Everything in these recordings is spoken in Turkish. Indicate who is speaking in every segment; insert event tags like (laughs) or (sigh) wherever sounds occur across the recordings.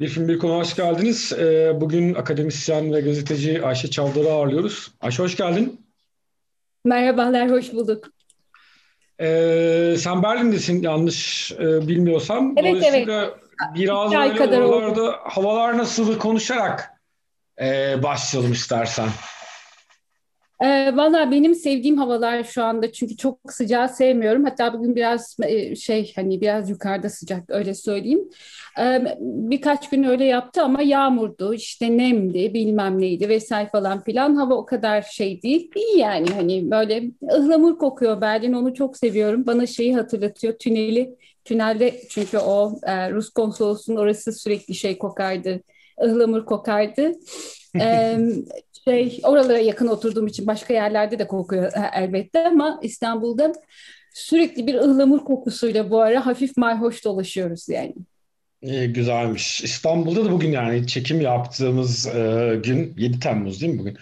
Speaker 1: Bir film bir konu hoş geldiniz. Ee, bugün akademisyen ve gazeteci Ayşe Çavdar'ı ağırlıyoruz. Ayşe hoş geldin.
Speaker 2: Merhabalar, hoş bulduk.
Speaker 1: Ee, sen Berlin'desin yanlış e, bilmiyorsam.
Speaker 2: Evet, evet.
Speaker 1: biraz
Speaker 2: İki ay kadar oldu.
Speaker 1: oralarda havalar nasıl konuşarak e, başlayalım istersen.
Speaker 2: Ee, valla benim sevdiğim havalar şu anda çünkü çok sıcağı sevmiyorum. Hatta bugün biraz e, şey hani biraz yukarıda sıcak öyle söyleyeyim. Ee, birkaç gün öyle yaptı ama yağmurdu, işte nemdi, bilmem neydi vesaire falan filan. Hava o kadar şey değil. İyi yani hani böyle ıhlamur kokuyor Berlin onu çok seviyorum. Bana şeyi hatırlatıyor tüneli. Tünelde çünkü o e, Rus konsolosunun orası sürekli şey kokardı. ıhlamur kokardı. (laughs) Ee, şey oralara yakın oturduğum için başka yerlerde de kokuyor e, elbette ama İstanbul'da sürekli bir ıhlamur kokusuyla bu ara hafif mayhoş dolaşıyoruz yani.
Speaker 1: İyi, güzelmiş. İstanbul'da da bugün yani çekim yaptığımız e, gün 7 Temmuz değil mi bugün?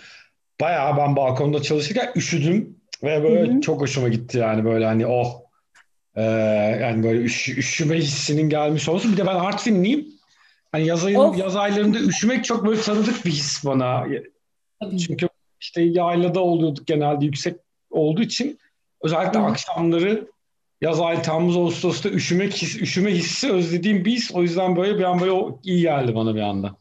Speaker 1: Bayağı ben balkonda çalışırken üşüdüm ve böyle
Speaker 2: Hı hı.
Speaker 1: çok hoşuma gitti yani böyle hani oh e, yani böyle üş, üşüme hissinin gelmiş olsun. Bir de ben Artvinliyim. Hani yaz, ayın,
Speaker 2: Of.
Speaker 1: yaz aylarında üşümek çok böyle tanıdık bir his bana.
Speaker 2: Tabii.
Speaker 1: Çünkü işte yaylada oluyorduk genelde yüksek olduğu için özellikle
Speaker 2: Hı
Speaker 1: akşamları yaz ayı Temmuz Ağustos'ta üşümek his, üşüme hissi özlediğim bir his. O yüzden böyle bir an böyle iyi geldi bana bir anda.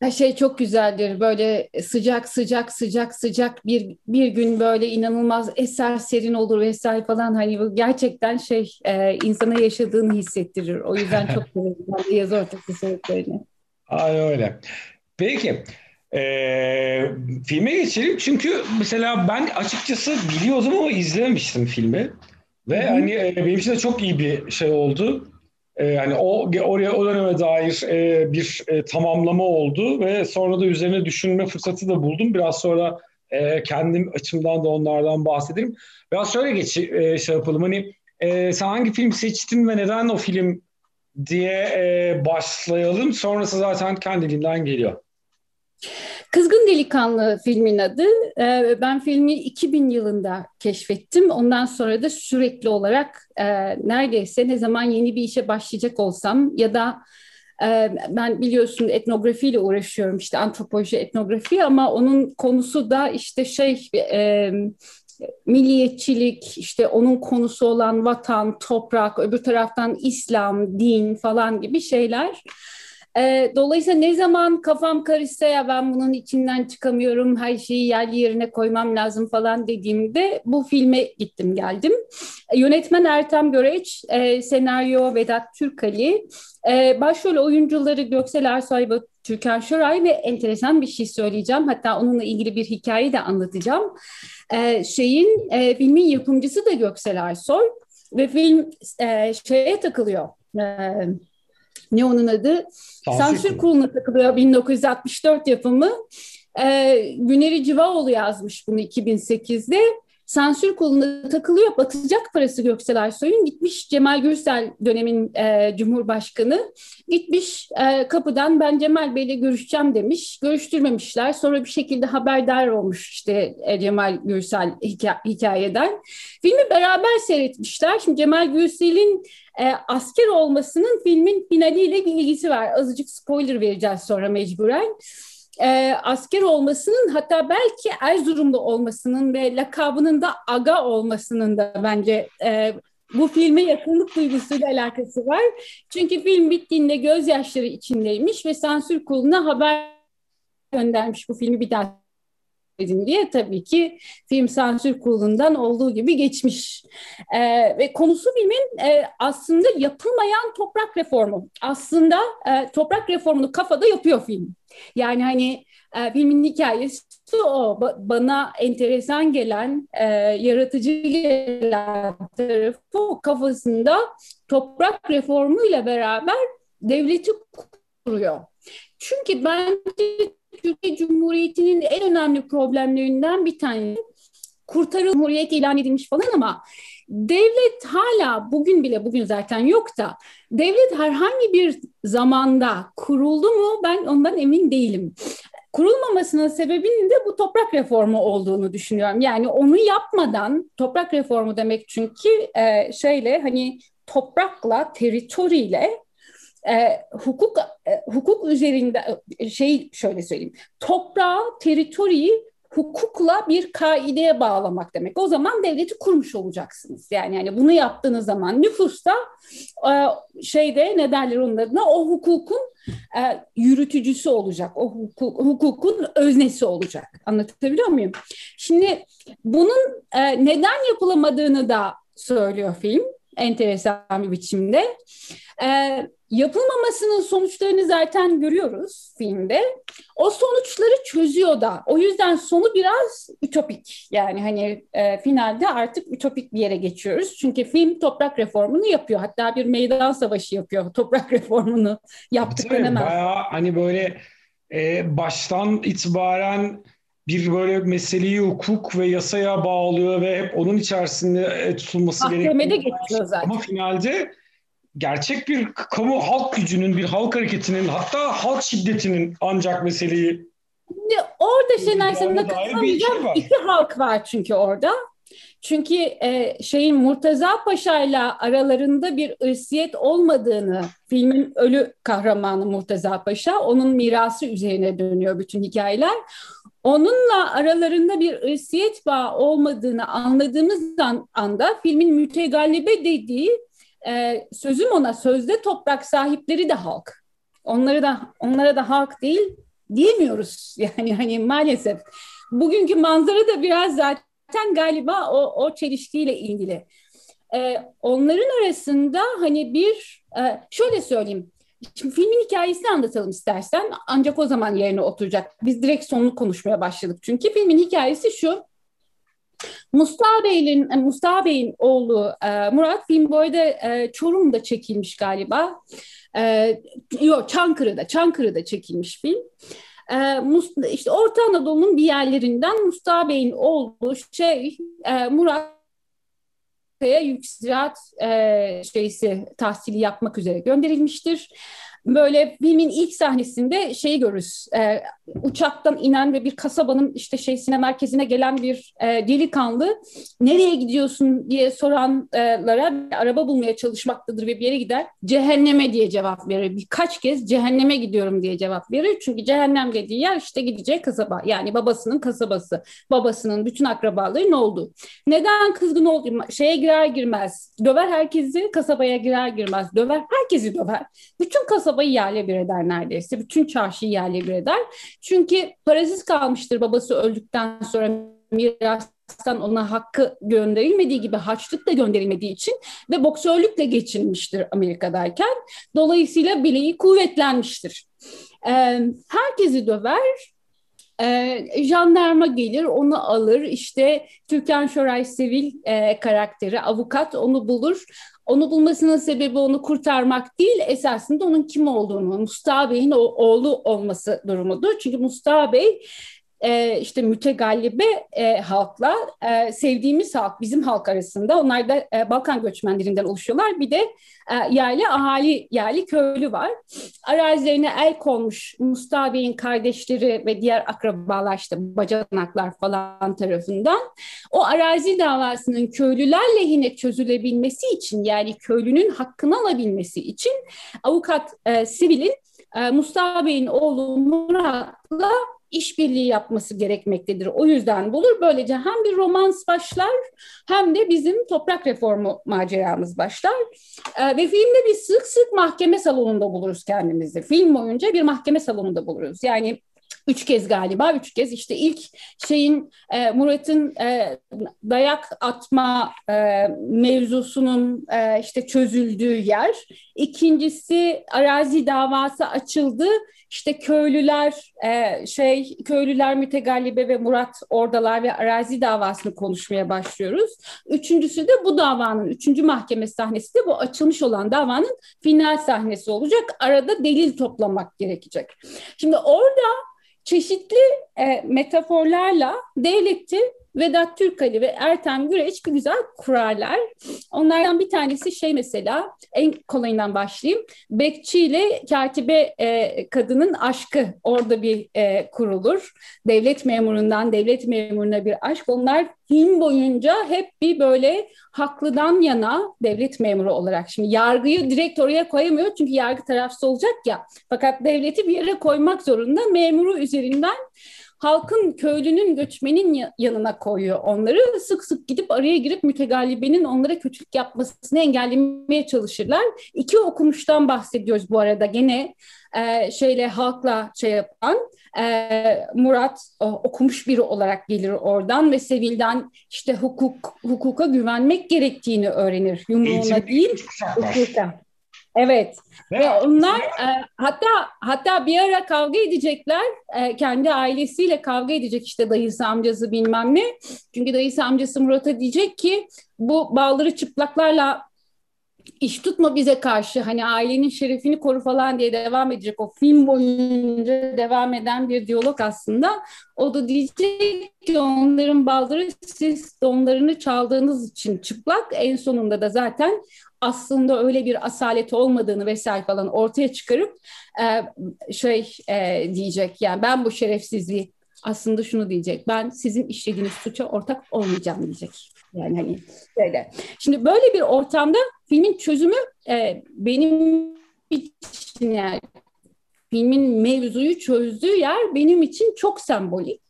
Speaker 2: Her şey çok güzeldir. Böyle sıcak sıcak sıcak sıcak bir bir gün böyle inanılmaz eser serin olur vesaire falan hani bu gerçekten şey e, insana yaşadığını hissettirir. O yüzden çok (laughs) de yaz ortası soğuklarını.
Speaker 1: Aynen öyle. Peki. Ee, filme geçelim çünkü mesela ben açıkçası biliyordum ama izlememiştim filmi ve
Speaker 2: hı.
Speaker 1: hani e, benim için de çok iyi bir şey oldu. Ee, yani o oraya o döneme dair e, bir e, tamamlama oldu ve sonra da üzerine düşünme fırsatı da buldum. Biraz sonra e, kendim açımdan da onlardan bahsederim. Biraz şöyle geç e, şey yapalım. Hani e, sen hangi film seçtin ve neden o film diye e, başlayalım. Sonrası zaten kendiliğinden geliyor.
Speaker 2: Kızgın Delikanlı filmin adı. Ee, ben filmi 2000 yılında keşfettim. Ondan sonra da sürekli olarak e, neredeyse ne zaman yeni bir işe başlayacak olsam ya da e, ben biliyorsun etnografiyle uğraşıyorum işte antropoloji etnografi ama onun konusu da işte şey e, milliyetçilik işte onun konusu olan vatan, toprak, öbür taraftan İslam, din falan gibi şeyler. E, dolayısıyla ne zaman kafam karışsa ya ben bunun içinden çıkamıyorum, her şeyi yerli yerine koymam lazım falan dediğimde bu filme gittim geldim. Yönetmen Ertem Göreç, e, senaryo Vedat Türkali, e, başrol oyuncuları Göksel Ersoy ve Türkan Şoray ve enteresan bir şey söyleyeceğim. Hatta onunla ilgili bir hikaye de anlatacağım. E, şeyin e, filmin yapımcısı da Göksel Ersoy ve film şeye takılıyor. E, ne onun adı?
Speaker 1: Sansür
Speaker 2: Sansür
Speaker 1: Kurulu.
Speaker 2: Kurulu'na takılıyor 1964 yapımı. Ee, Güneri Civaoğlu yazmış bunu 2008'de. Sansür Kurulu'na takılıyor. Batacak parası Göksel Ersoy'un. Gitmiş Cemal Gürsel dönemin e, Cumhurbaşkanı. Gitmiş e, kapıdan ben Cemal Bey'le görüşeceğim demiş. Görüştürmemişler. Sonra bir şekilde haberdar olmuş işte e, Cemal Gürsel hika- hikayeden. Filmi beraber seyretmişler. Şimdi Cemal Gürsel'in e, asker olmasının filmin finaliyle bir ilgisi var. Azıcık spoiler vereceğiz sonra mecburen. E, asker olmasının hatta belki Erzurumlu olmasının ve lakabının da Aga olmasının da bence e, bu filme yakınlık duygusuyla alakası var. Çünkü film bittiğinde gözyaşları içindeymiş ve sansür kuruluna haber göndermiş bu filmi bir daha edin diye tabii ki film sansür kurulundan olduğu gibi geçmiş. Ee, ve konusu filmin e, aslında yapılmayan toprak reformu. Aslında e, toprak reformunu kafada yapıyor film. Yani hani e, filmin hikayesi o. Ba- bana enteresan gelen, e, yaratıcı gelen tarafı kafasında toprak reformuyla beraber devleti kuruyor. Çünkü bence Türkiye Cumhuriyeti'nin en önemli problemlerinden bir tanesi kurtarıl Cumhuriyet ilan edilmiş falan ama devlet hala bugün bile bugün zaten yok da devlet herhangi bir zamanda kuruldu mu ben ondan emin değilim. Kurulmamasının sebebinin de bu toprak reformu olduğunu düşünüyorum. Yani onu yapmadan toprak reformu demek çünkü e, şeyle hani toprakla, teritoriyle e, hukuk e, hukuk üzerinde e, şey şöyle söyleyeyim. Toprağı, teritoriyi hukukla bir kaideye bağlamak demek. O zaman devleti kurmuş olacaksınız. Yani yani bunu yaptığınız zaman nüfusta e, şeyde ne derler onun adına o hukukun e, yürütücüsü olacak. O hukuk, hukukun öznesi olacak. Anlatabiliyor muyum? Şimdi bunun e, neden yapılamadığını da söylüyor film enteresan bir biçimde. E, yapılmamasının sonuçlarını zaten görüyoruz filmde. O sonuçları çözüyor da. O yüzden sonu biraz ütopik. Yani hani e, finalde artık ütopik bir yere geçiyoruz. Çünkü film toprak reformunu yapıyor. Hatta bir meydan savaşı yapıyor (laughs) toprak reformunu yaptıklarına.
Speaker 1: Tabii, bayağı hani böyle e, baştan itibaren bir böyle meseleyi hukuk ve yasaya bağlıyor ve hep onun içerisinde e, tutulması gerekiyor.
Speaker 2: Mahkemede geçiyor zaten.
Speaker 1: Ama finalde gerçek bir kamu halk gücünün, bir halk hareketinin hatta halk şiddetinin ancak meseleyi
Speaker 2: Şimdi orada Şener Senin'e katılamayacağım. Şey İki halk var çünkü orada. Çünkü e, şeyin Murtaza Paşa ile aralarında bir ırsiyet olmadığını filmin ölü kahramanı Murtaza Paşa onun mirası üzerine dönüyor bütün hikayeler. Onunla aralarında bir ırsiyet bağı olmadığını anladığımız anda filmin mütegallibe dediği e, sözüm ona sözde toprak sahipleri de halk. Onları da onlara da halk değil diyemiyoruz. (laughs) Yani hani maalesef bugünkü manzara da biraz zaten galiba o, o çelişkiyle ilgili. E, onların arasında hani bir e, şöyle söyleyeyim. Şimdi filmin hikayesini anlatalım istersen. Ancak o zaman yerine oturacak. Biz direkt sonunu konuşmaya başladık. Çünkü filmin hikayesi şu. Mustafa Bey'in e, Mustafa Bey'in oğlu e, Murat film bu arada e, Çorum'da çekilmiş galiba. E, yok Çankırı'da Çankırı'da çekilmiş film. E, işte Orta Anadolu'nun bir yerlerinden Mustafa Bey'in oğlu şey Murat yüksek e, şeysi tahsili yapmak üzere gönderilmiştir böyle filmin ilk sahnesinde şeyi görürüz. E, uçaktan inen ve bir kasabanın işte şeysine merkezine gelen bir e, delikanlı nereye gidiyorsun diye soranlara araba bulmaya çalışmaktadır ve bir yere gider. Cehenneme diye cevap verir. Birkaç kez cehenneme gidiyorum diye cevap verir. Çünkü cehennem dediği yer işte gideceği kasaba. Yani babasının kasabası. Babasının bütün akrabaları ne oldu? Neden kızgın oldu? Şeye girer girmez. Döver herkesi. Kasabaya girer girmez. Döver. Herkesi döver. Bütün kasaba kasabayı yerle bir eder neredeyse. Bütün çarşıyı yerle bir eder. Çünkü parasız kalmıştır babası öldükten sonra mirastan ona hakkı gönderilmediği gibi harçlık da gönderilmediği için ve boksörlükle geçinmiştir Amerika'dayken. Dolayısıyla bileği kuvvetlenmiştir. Ee, herkesi döver, e, jandarma gelir onu alır işte Türkan Şoray Sevil e, karakteri avukat onu bulur onu bulmasının sebebi onu kurtarmak değil, esasında onun kim olduğunu, Mustafa Bey'in oğlu olması durumudur. Çünkü Mustafa Bey e, işte mütegallibe e, halkla e, sevdiğimiz halk, bizim halk arasında onlar da e, Balkan göçmenlerinden oluşuyorlar. Bir de e, yerli ahali, yerli köylü var. Arazilerine el konmuş Mustafa Bey'in kardeşleri ve diğer akrabalar işte bacanaklar falan tarafından o arazi davasının köylüler lehine çözülebilmesi için yani köylünün hakkını alabilmesi için avukat e, Sivil'in e, Mustafa Bey'in oğlu Murat'la işbirliği yapması gerekmektedir. O yüzden bulur. Böylece hem bir romans başlar hem de bizim toprak reformu maceramız başlar. Ee, ve filmde bir sık sık mahkeme salonunda buluruz kendimizi. Film boyunca bir mahkeme salonunda buluruz. Yani üç kez galiba üç kez işte ilk şeyin e, Murat'ın e, dayak atma e, mevzusunun e, işte çözüldüğü yer ikincisi arazi davası açıldı işte köylüler e, şey köylüler mütegallibe ve Murat oradalar ve arazi davasını konuşmaya başlıyoruz. Üçüncüsü de bu davanın üçüncü mahkeme sahnesi de bu açılmış olan davanın final sahnesi olacak. Arada delil toplamak gerekecek. Şimdi orada çeşitli e, metaforlarla devleti Vedat Türkali ve Ertem Güreç bir güzel kurarlar. Onlardan bir tanesi şey mesela en kolayından başlayayım. Bekçi ile katibe e, kadının aşkı orada bir e, kurulur. Devlet memurundan devlet memuruna bir aşk. Onlar film boyunca hep bir böyle haklıdan yana devlet memuru olarak. Şimdi yargıyı direkt oraya koyamıyor çünkü yargı tarafsız olacak ya. Fakat devleti bir yere koymak zorunda. Memuru üzerinden halkın, köylünün, göçmenin yanına koyuyor onları. Sık sık gidip araya girip mütegallibenin onlara kötülük yapmasını engellemeye çalışırlar. İki okumuştan bahsediyoruz bu arada. Gene e, şeyle halkla şey yapan e, Murat o, okumuş biri olarak gelir oradan ve Sevil'den işte hukuk hukuka güvenmek gerektiğini öğrenir. Yumruğuna değil, hukuka. Evet. Ve, Ve onlar e, hatta hatta bir ara kavga edecekler. E, kendi ailesiyle kavga edecek işte dayısı amcası bilmem ne. Çünkü dayısı amcası Murat'a diyecek ki bu bağları çıplaklarla iş tutma bize karşı hani ailenin şerefini koru falan diye devam edecek o film boyunca devam eden bir diyalog aslında. O da diyecek ki onların baldırı siz donlarını çaldığınız için çıplak en sonunda da zaten aslında öyle bir asaleti olmadığını vesaire falan ortaya çıkarıp e, şey e, diyecek yani ben bu şerefsizliği aslında şunu diyecek ben sizin işlediğiniz suça ortak olmayacağım diyecek. Yani hani böyle. Şimdi böyle bir ortamda filmin çözümü e, benim için yani filmin mevzuyu çözdüğü yer benim için çok sembolik.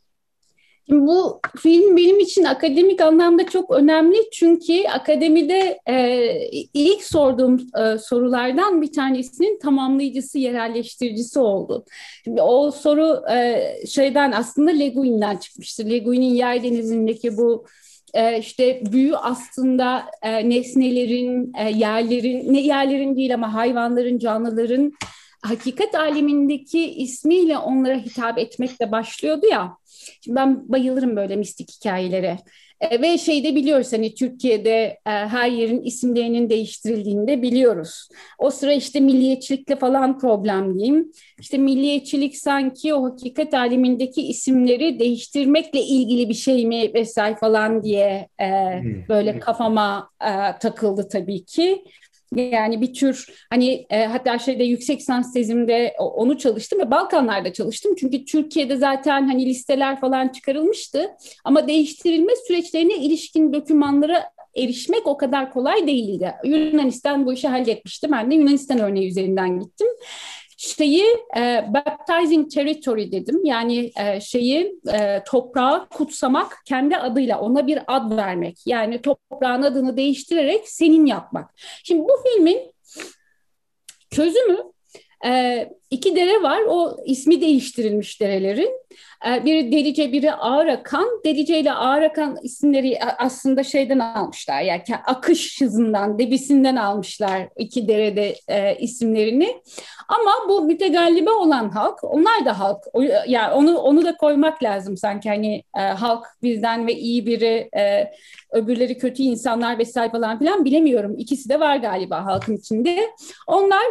Speaker 2: Bu film benim için akademik anlamda çok önemli çünkü akademide e, ilk sorduğum e, sorulardan bir tanesinin tamamlayıcısı, yerelleştiricisi oldu. Şimdi o soru e, şeyden aslında Le Guin'den çıkmıştır. Le Guin'in Yer Denizi'ndeki bu e, işte büyü aslında e, nesnelerin, e, yerlerin, ne yerlerin değil ama hayvanların, canlıların hakikat alemindeki ismiyle onlara hitap etmekle başlıyordu ya. Şimdi ben bayılırım böyle mistik hikayelere. E, ve şeyde biliyoruz hani Türkiye'de e, her yerin isimlerinin değiştirildiğini de biliyoruz. O sıra işte milliyetçilikle falan problem diyeyim. İşte milliyetçilik sanki o hakikat alemindeki isimleri değiştirmekle ilgili bir şey mi vesaire falan diye e, böyle kafama e, takıldı tabii ki. Yani bir tür hani e, hatta şeyde yüksek lisans tezimde onu çalıştım ve Balkanlarda çalıştım. Çünkü Türkiye'de zaten hani listeler falan çıkarılmıştı ama değiştirilme süreçlerine ilişkin dokümanlara erişmek o kadar kolay değildi. Yunanistan bu işi halletmişti. Ben de Yunanistan örneği üzerinden gittim şeyi e, baptizing territory dedim. Yani e, şeyi e, toprağı kutsamak, kendi adıyla ona bir ad vermek. Yani toprağın adını değiştirerek senin yapmak. Şimdi bu filmin çözümü e, iki dere var. O ismi değiştirilmiş derelerin. E, biri Delice, biri Ağrakan. Delice ile Ağrakan isimleri aslında şeyden almışlar. Yani akış hızından, debisinden almışlar iki derede e, isimlerini. Ama bu mütegallibe olan halk, onlar da halk. O, yani onu onu da koymak lazım sanki. Hani e, halk bizden ve iyi biri, e, öbürleri kötü insanlar vesaire falan filan bilemiyorum. İkisi de var galiba halkın içinde. Onlar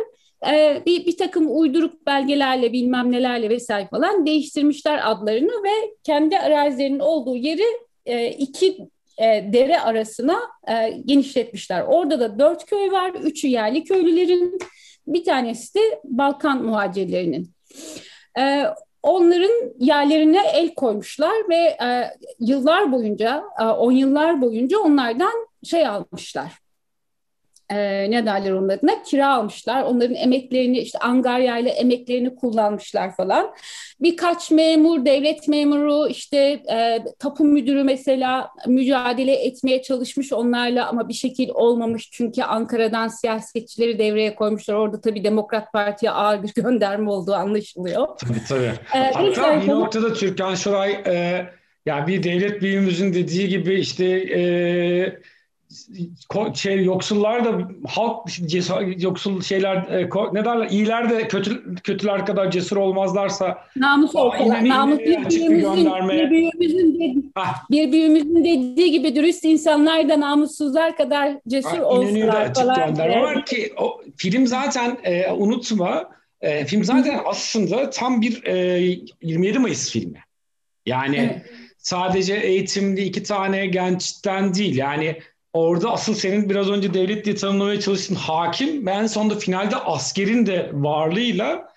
Speaker 2: e, bir, bir takım uyduruk belgelerle bilmem nelerle vesaire falan değiştirmişler adlarını ve kendi arazilerinin olduğu yeri e, iki e, dere arasına e, genişletmişler. Orada da dört köy var. Üçü yerli köylülerin, bir tanesi de Balkan muhacirlerinin. Onların yerlerine el koymuşlar ve yıllar boyunca, on yıllar boyunca onlardan şey almışlar e, ne derler onun adına kira almışlar. Onların emeklerini işte Angarya ile emeklerini kullanmışlar falan. Birkaç memur, devlet memuru işte e, tapu müdürü mesela mücadele etmeye çalışmış onlarla ama bir şekil olmamış. Çünkü Ankara'dan siyasetçileri devreye koymuşlar. Orada tabii Demokrat Parti'ye ağır bir (laughs) gönderme olduğu anlaşılıyor.
Speaker 1: Tabii tabii. Ee, Hatta bir noktada Türkan Şoray e, yani bir devlet büyüğümüzün dediği gibi işte e, şey yoksullar da halk cesur, yoksul şeyler e, ne derler iyiler de kötü kötüler kadar cesur olmazlarsa
Speaker 2: namus olsalar namus bir büyüğümüzün, bir büyüğümüzün, dedi, bir büyüğümüzün dediği gibi dürüst insanlar da namussuzlar kadar cesur ha, olsalar
Speaker 1: falan. Var ki o film zaten e, unutma e, film zaten aslında tam bir e, 27 Mayıs filmi. Yani evet sadece eğitimli iki tane gençten değil. Yani orada asıl senin biraz önce devlet diye tanımlamaya çalıştığın hakim ve en sonunda finalde askerin de varlığıyla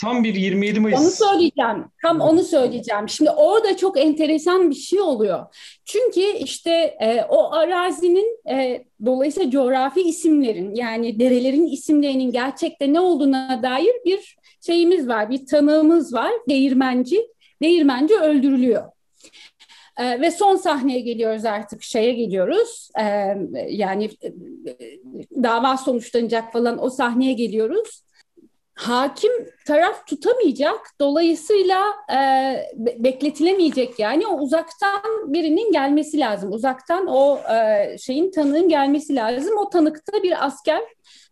Speaker 1: Tam bir 27 Mayıs.
Speaker 2: Onu söyleyeceğim. Tam onu söyleyeceğim. Şimdi orada çok enteresan bir şey oluyor. Çünkü işte e, o arazinin e, dolayısıyla coğrafi isimlerin yani derelerin isimlerinin gerçekte ne olduğuna dair bir şeyimiz var. Bir tanığımız var. Değirmenci. Değirmenci öldürülüyor. E, ve son sahneye geliyoruz artık şeye geliyoruz. E, yani e, dava sonuçlanacak falan o sahneye geliyoruz hakim taraf tutamayacak. Dolayısıyla e, bekletilemeyecek yani o uzaktan birinin gelmesi lazım. Uzaktan o e, şeyin tanığın gelmesi lazım. O tanıkta bir asker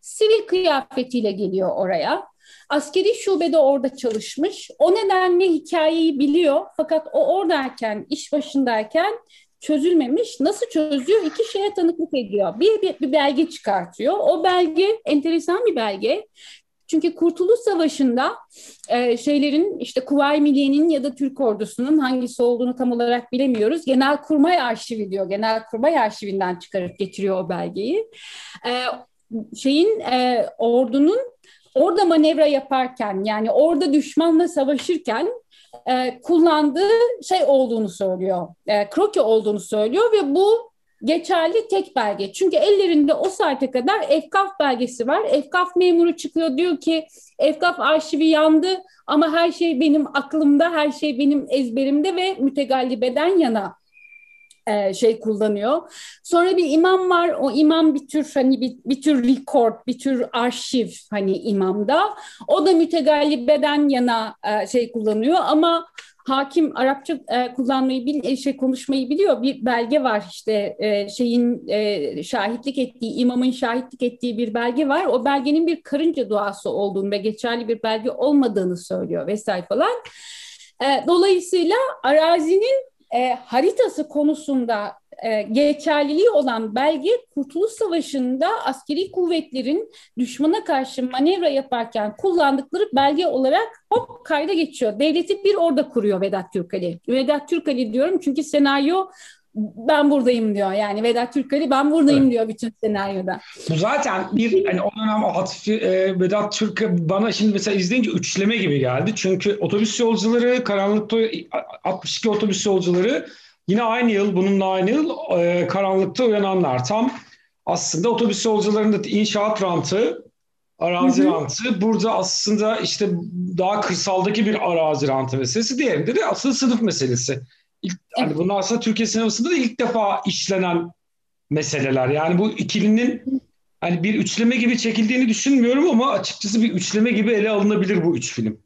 Speaker 2: sivil kıyafetiyle geliyor oraya. Askeri şubede orada çalışmış. O nedenle hikayeyi biliyor. Fakat o oradayken, iş başındayken çözülmemiş. Nasıl çözüyor? İki şeye tanıklık ediyor. Bir, bir, bir belge çıkartıyor. O belge enteresan bir belge. Çünkü Kurtuluş Savaşı'nda e, şeylerin işte Kuvayi Milliye'nin ya da Türk ordusunun hangisi olduğunu tam olarak bilemiyoruz. Genelkurmay Arşivi diyor. Genelkurmay Arşivinden çıkarıp getiriyor o belgeyi. E, şeyin e, ordunun orada manevra yaparken yani orada düşmanla savaşırken e, kullandığı şey olduğunu söylüyor. E, kroki olduğunu söylüyor ve bu geçerli tek belge. Çünkü ellerinde o saate kadar Efkaf belgesi var. Efkaf memuru çıkıyor diyor ki Efkaf arşivi yandı ama her şey benim aklımda, her şey benim ezberimde ve mütegallibeden yana e, şey kullanıyor. Sonra bir imam var. O imam bir tür hani bir, bir tür record, bir tür arşiv hani imamda. O da mütegallibeden yana e, şey kullanıyor ama hakim Arapça e, kullanmayı bil, şey konuşmayı biliyor. Bir belge var işte şeyin şahitlik ettiği, imamın şahitlik ettiği bir belge var. O belgenin bir karınca duası olduğunu ve geçerli bir belge olmadığını söylüyor vesaire falan. Dolayısıyla arazinin e, haritası konusunda e, geçerliliği olan belge Kurtuluş Savaşı'nda askeri kuvvetlerin düşmana karşı manevra yaparken kullandıkları belge olarak hop kayda geçiyor. Devleti bir orada kuruyor Vedat Türkali. Vedat Türkali diyorum çünkü senaryo ben buradayım diyor. Yani Vedat Türkali ben buradayım evet. diyor bütün senaryoda.
Speaker 1: Bu zaten bir hani o dönem Hatice, e, Vedat Türk bana şimdi mesela izleyince üçleme gibi geldi. Çünkü otobüs yolcuları, karanlıkta 62 otobüs yolcuları Yine aynı yıl, bununla aynı yıl e, karanlıkta uyananlar. Tam aslında otobüs yolcularının da inşaat rantı, arazi hı hı. rantı. Burada aslında işte daha kırsaldaki bir arazi rantı meselesi. Diğerinde de aslında sınıf meselesi. İlk, hani bunlar aslında Türkiye sinemasında da ilk defa işlenen meseleler. Yani bu ikilinin hani bir üçleme gibi çekildiğini düşünmüyorum ama açıkçası bir üçleme gibi ele alınabilir bu üç film.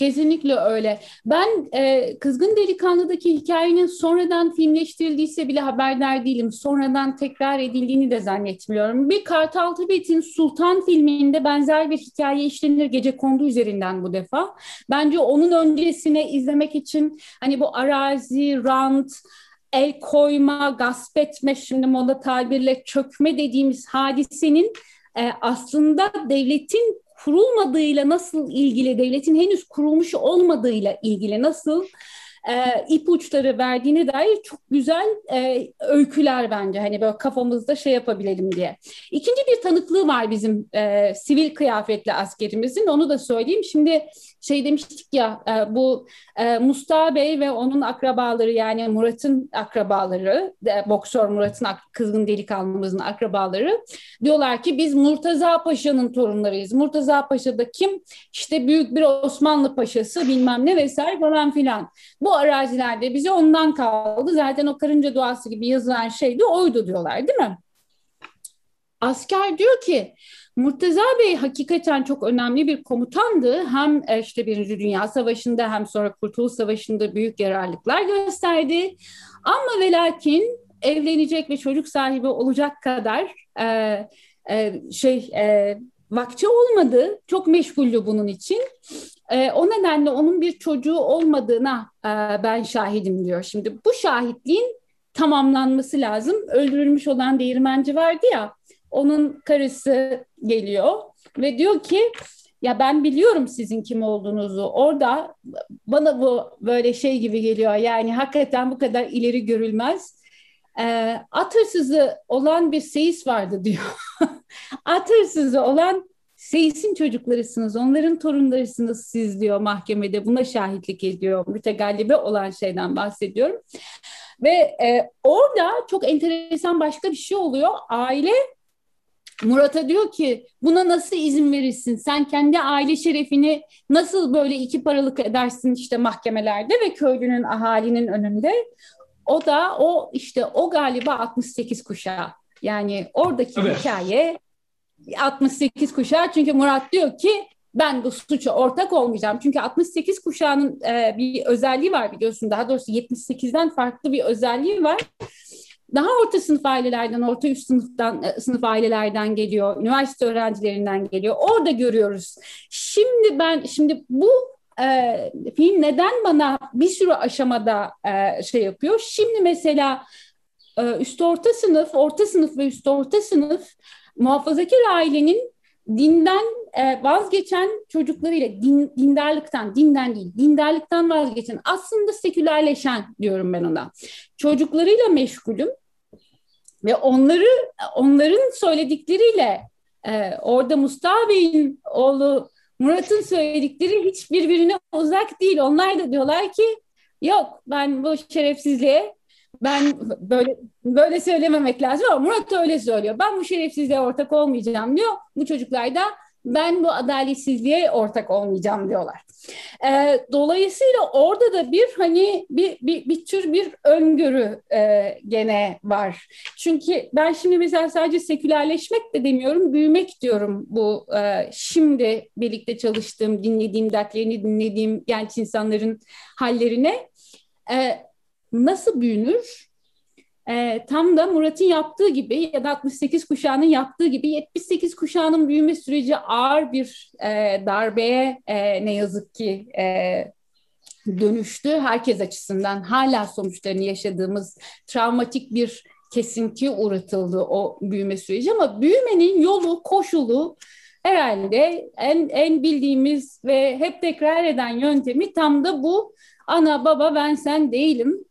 Speaker 2: Kesinlikle öyle. Ben e, Kızgın Delikanlı'daki hikayenin sonradan filmleştirildiyse bile haberdar değilim. Sonradan tekrar edildiğini de zannetmiyorum. Bir Kartal Tibet'in Sultan filminde benzer bir hikaye işlenir gece kondu üzerinden bu defa. Bence onun öncesine izlemek için hani bu arazi, rant, el koyma, gasp etme şimdi moda tabirle çökme dediğimiz hadisenin e, aslında devletin kurulmadığıyla nasıl ilgili, devletin henüz kurulmuş olmadığıyla ilgili nasıl e, ipuçları verdiğine dair çok güzel e, öyküler bence. Hani böyle kafamızda şey yapabilelim diye. İkinci bir tanıklığı var bizim e, sivil kıyafetli askerimizin. Onu da söyleyeyim. Şimdi şey demiştik ya e, bu e, Mustafa Bey ve onun akrabaları yani Murat'ın akrabaları, e, boksör Murat'ın kızgın delikanlımızın akrabaları diyorlar ki biz Murtaza Paşa'nın torunlarıyız. Murtaza Paşa da kim? İşte büyük bir Osmanlı paşası bilmem ne vesaire falan filan. Bu arazilerde bize ondan kaldı. Zaten o karınca duası gibi yazılan şey de oydu diyorlar değil mi? Asker diyor ki Murtaza Bey hakikaten çok önemli bir komutandı. Hem e, işte Birinci Dünya Savaşı'nda hem sonra Kurtuluş Savaşı'nda büyük yararlıklar gösterdi. Ama ve lakin evlenecek ve çocuk sahibi olacak kadar e, e, şey e, vakti olmadı. Çok meşguldü bunun için. E, o nedenle onun bir çocuğu olmadığına e, ben şahidim diyor. Şimdi bu şahitliğin tamamlanması lazım. Öldürülmüş olan değirmenci vardı ya onun karısı geliyor ve diyor ki ya ben biliyorum sizin kim olduğunuzu. Orada bana bu böyle şey gibi geliyor. Yani hakikaten bu kadar ileri görülmez. E, at hırsızı olan bir seyis vardı diyor. (laughs) at hırsızı olan Seyis'in çocuklarısınız, onların torunlarısınız siz diyor mahkemede. Buna şahitlik ediyor. Mütegallibe olan şeyden bahsediyorum. Ve e, orada çok enteresan başka bir şey oluyor. Aile Murat'a diyor ki buna nasıl izin verirsin? Sen kendi aile şerefini nasıl böyle iki paralık edersin işte mahkemelerde ve köylünün ahalinin önünde? O da o işte o galiba 68 kuşağı. Yani oradaki evet. hikaye 68 kuşağı çünkü Murat diyor ki ben bu suça ortak olmayacağım. Çünkü 68 kuşağının e, bir özelliği var biliyorsun. Daha doğrusu 78'den farklı bir özelliği var. Daha orta sınıf ailelerden, orta üst sınıftan e, sınıf ailelerden geliyor, üniversite öğrencilerinden geliyor. Orada görüyoruz. Şimdi ben şimdi bu e, film neden bana bir sürü aşamada e, şey yapıyor? Şimdi mesela e, üst orta sınıf, orta sınıf ve üst orta sınıf muhafazakar ailenin dinden e, vazgeçen çocuklarıyla din, dindarlıktan, dinden değil, dindarlıktan vazgeçen aslında sekülerleşen diyorum ben ona. Çocuklarıyla meşgulüm ve onları onların söyledikleriyle e, orada Mustafa Bey'in oğlu Murat'ın söyledikleri hiç birbirine uzak değil. Onlar da diyorlar ki yok ben bu şerefsizliğe ben böyle böyle söylememek lazım ama Murat öyle söylüyor. Ben bu şerefsizliğe ortak olmayacağım diyor. Bu çocuklar da ben bu adaletsizliğe ortak olmayacağım diyorlar. E, dolayısıyla orada da bir hani bir, bir, bir tür bir öngörü e, gene var. Çünkü ben şimdi mesela sadece sekülerleşmek de demiyorum, büyümek diyorum bu e, şimdi birlikte çalıştığım, dinlediğim, dertlerini dinlediğim genç insanların hallerine. E, nasıl büyünür? E, tam da Murat'ın yaptığı gibi ya da 68 kuşağının yaptığı gibi 78 kuşağının büyüme süreci ağır bir e, darbeye e, ne yazık ki e, dönüştü. Herkes açısından. Hala sonuçlarını yaşadığımız travmatik bir kesinti uğratıldı o büyüme süreci. Ama büyümenin yolu, koşulu herhalde en, en bildiğimiz ve hep tekrar eden yöntemi tam da bu. Ana baba ben sen değilim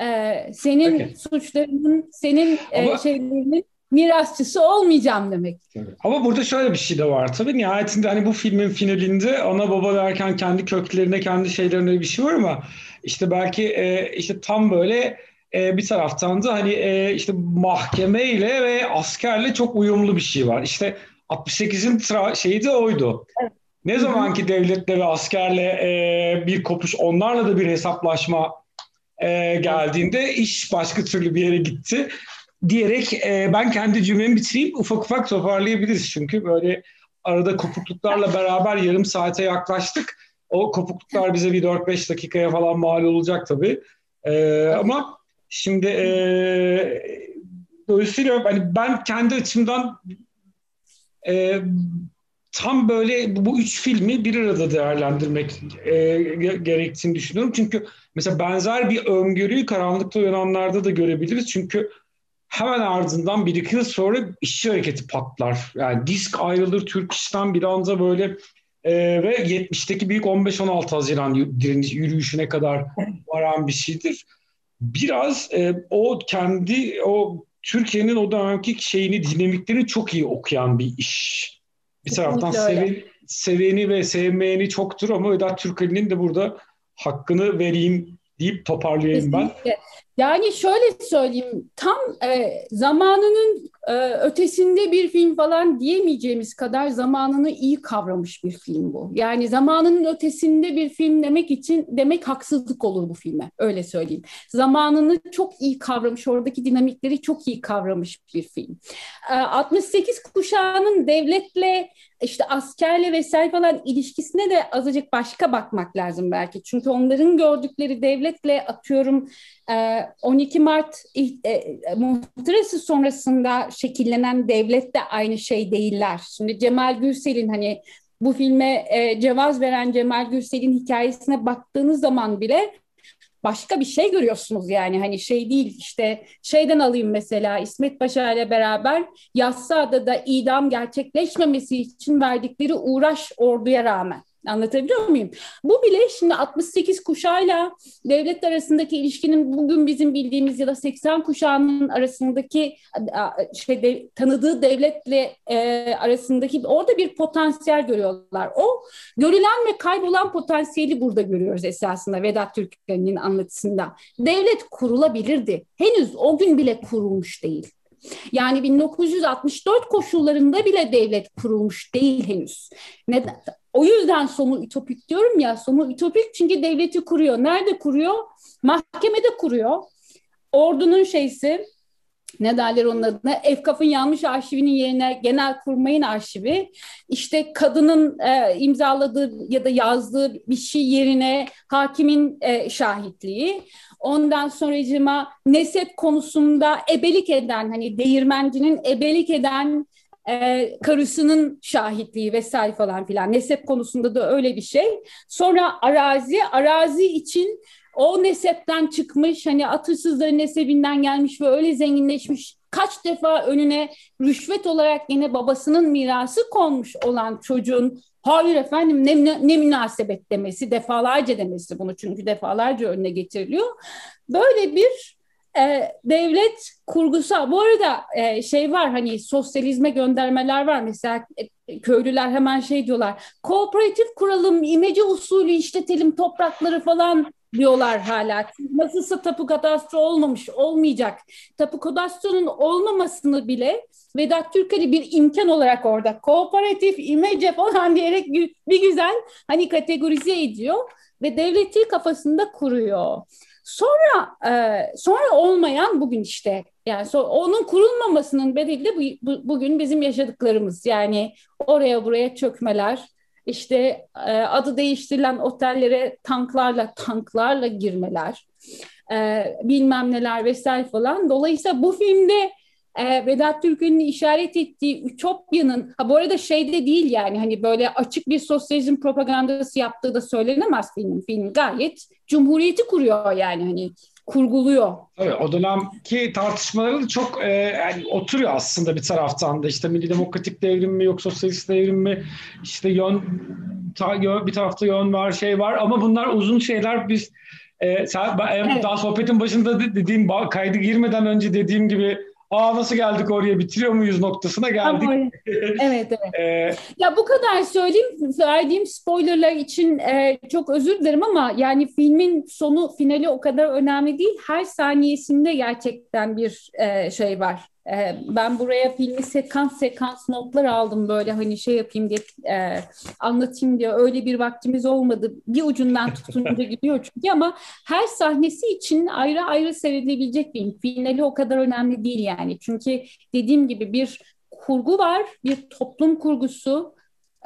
Speaker 2: e, senin okay. suçlarının, senin e, Ama... e, şeylerinin mirasçısı olmayacağım demek.
Speaker 1: Ama burada şöyle bir şey de var tabii. Nihayetinde hani bu filmin finalinde ana baba derken kendi köklerine, kendi şeylerine bir şey var ama işte belki e, işte tam böyle e, bir taraftan da hani e, işte mahkemeyle ve askerle çok uyumlu bir şey var. İşte 68'in tra- şeyi de oydu. Evet. Ne zamanki devletle ve askerle e, bir kopuş, onlarla da bir hesaplaşma e, geldiğinde iş başka türlü bir yere gitti diyerek e, ben kendi cümlemi bitireyim. Ufak ufak toparlayabiliriz çünkü böyle arada kopukluklarla beraber yarım saate yaklaştık. O kopukluklar bize bir 4-5 dakikaya falan mal olacak tabii. E, ama şimdi e, dolayısıyla hani ben kendi açımdan e, tam böyle bu, üç filmi bir arada değerlendirmek e, gerektiğini düşünüyorum. Çünkü mesela benzer bir öngörüyü Karanlıkta Uyananlar'da da görebiliriz. Çünkü hemen ardından bir iki yıl sonra işçi hareketi patlar. Yani disk ayrılır Türkistan bir anda böyle e, ve 70'teki büyük 15-16 Haziran yürüyüşüne kadar varan bir şeydir. Biraz e, o kendi o Türkiye'nin o dönemki şeyini, dinamiklerini çok iyi okuyan bir iş. Bir taraftan seven, seveni ve sevmeyeni çoktur ama Vedat Türkali'nin de burada hakkını vereyim deyip toparlayayım Kesinlikle. ben.
Speaker 2: Yani şöyle söyleyeyim, tam e, zamanının e, ötesinde bir film falan diyemeyeceğimiz kadar zamanını iyi kavramış bir film bu. Yani zamanının ötesinde bir film demek için demek haksızlık olur bu filme, öyle söyleyeyim. Zamanını çok iyi kavramış, oradaki dinamikleri çok iyi kavramış bir film. E, 68 kuşağının devletle işte askerle vesaire falan ilişkisine de azıcık başka bakmak lazım belki. Çünkü onların gördükleri devletle atıyorum 12 Mart muhtırası sonrasında şekillenen devlet de aynı şey değiller. Şimdi Cemal Gürsel'in hani bu filme cevaz veren Cemal Gürsel'in hikayesine baktığınız zaman bile başka bir şey görüyorsunuz yani hani şey değil işte şeyden alayım mesela İsmet Paşa ile beraber Yassıada'da idam gerçekleşmemesi için verdikleri uğraş orduya rağmen Anlatabiliyor muyum? Bu bile şimdi 68 kuşağıyla devlet arasındaki ilişkinin bugün bizim bildiğimiz ya da 80 kuşağının arasındaki şey de, tanıdığı devletle e, arasındaki orada bir potansiyel görüyorlar. O görülen ve kaybolan potansiyeli burada görüyoruz esasında Vedat Türkmen'in anlatısında. Devlet kurulabilirdi. Henüz o gün bile kurulmuş değil. Yani 1964 koşullarında bile devlet kurulmuş değil henüz. Neden? O yüzden sonu ütopik diyorum ya. Sonu ütopik çünkü devleti kuruyor. Nerede kuruyor? Mahkemede kuruyor. Ordunun şeysi ne derler onun adına Efkaf'ın yanlış arşivinin yerine genel kurmayın arşivi işte kadının e, imzaladığı ya da yazdığı bir şey yerine hakimin e, şahitliği ondan sonracıma nesep konusunda ebelik eden hani değirmencinin ebelik eden e, karısının şahitliği vesaire falan filan nesep konusunda da öyle bir şey sonra arazi arazi için o nesepten çıkmış hani atırsızların nesebinden gelmiş ve öyle zenginleşmiş kaç defa önüne rüşvet olarak yine babasının mirası konmuş olan çocuğun hayır efendim ne, ne münasebet demesi defalarca demesi bunu çünkü defalarca önüne getiriliyor. Böyle bir e, devlet kurgusu bu arada e, şey var hani sosyalizme göndermeler var mesela e, köylüler hemen şey diyorlar kooperatif kuralım imece usulü işletelim toprakları falan diyorlar hala. Nasılsa tapu kadastro olmamış, olmayacak. Tapu kadastronun olmamasını bile Vedat Türkali bir imkan olarak orada kooperatif, imece falan diyerek bir güzel hani kategorize ediyor ve devleti kafasında kuruyor. Sonra e, sonra olmayan bugün işte yani so, onun kurulmamasının bedeli de bu, bu, bugün bizim yaşadıklarımız. Yani oraya buraya çökmeler, işte e, adı değiştirilen otellere tanklarla tanklarla girmeler e, bilmem neler vesaire falan. Dolayısıyla bu filmde e, Vedat Türk'ün işaret ettiği Ütopya'nın ha bu arada şeyde değil yani hani böyle açık bir sosyalizm propagandası yaptığı da söylenemez filmin. Film gayet cumhuriyeti kuruyor yani hani kurguluyor.
Speaker 1: Evet, o dönemki tartışmaları da çok e, yani oturuyor aslında bir taraftan da işte milli demokratik devrim mi yok sosyalist devrim mi işte yön, ta, yön bir tarafta yön var şey var ama bunlar uzun şeyler biz e, sen, ben, evet. daha sohbetin başında dediğim kaydı girmeden önce dediğim gibi aa nasıl geldik oraya bitiriyor muyuz noktasına geldik. (laughs)
Speaker 2: evet evet. ee, ya bu kadar söyleyeyim verdiğim spoilerlar için e, çok özür dilerim ama yani filmin sonu finali o kadar önemli değil. Her saniyesinde gerçekten bir e, şey var e, ben buraya filmi sekans sekans notlar aldım böyle hani şey yapayım diye e, anlatayım diye öyle bir vaktimiz olmadı. Bir ucundan tutunca (laughs) gidiyor çünkü ama her sahnesi için ayrı ayrı seyredilebilecek bir Finali o kadar önemli değil yani. Çünkü dediğim gibi bir kurgu var, bir toplum kurgusu,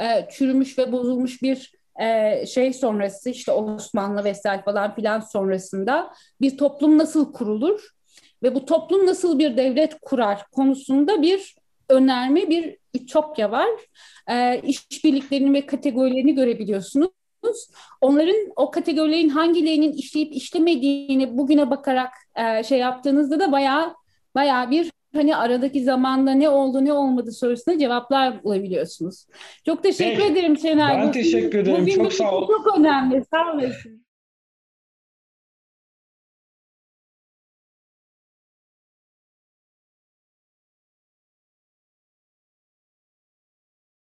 Speaker 2: e, çürümüş ve bozulmuş bir e, şey sonrası işte Osmanlı vesaire falan filan sonrasında bir toplum nasıl kurulur? Ve bu toplum nasıl bir devlet kurar konusunda bir önerme, bir ütopya var. E, işbirliklerini ve kategorilerini görebiliyorsunuz. Onların o kategorilerin hangilerinin işleyip işlemediğini bugüne bakarak e, şey yaptığınızda da bayağı bayağı bir hani aradaki zamanda ne oldu ne olmadı sorusuna cevaplar bulabiliyorsunuz. Çok teşekkür Peki. ederim Şener.
Speaker 1: Ben teşekkür ederim.
Speaker 2: Bu
Speaker 1: çok sağ ol.
Speaker 2: Çok önemli. Sağ olasın.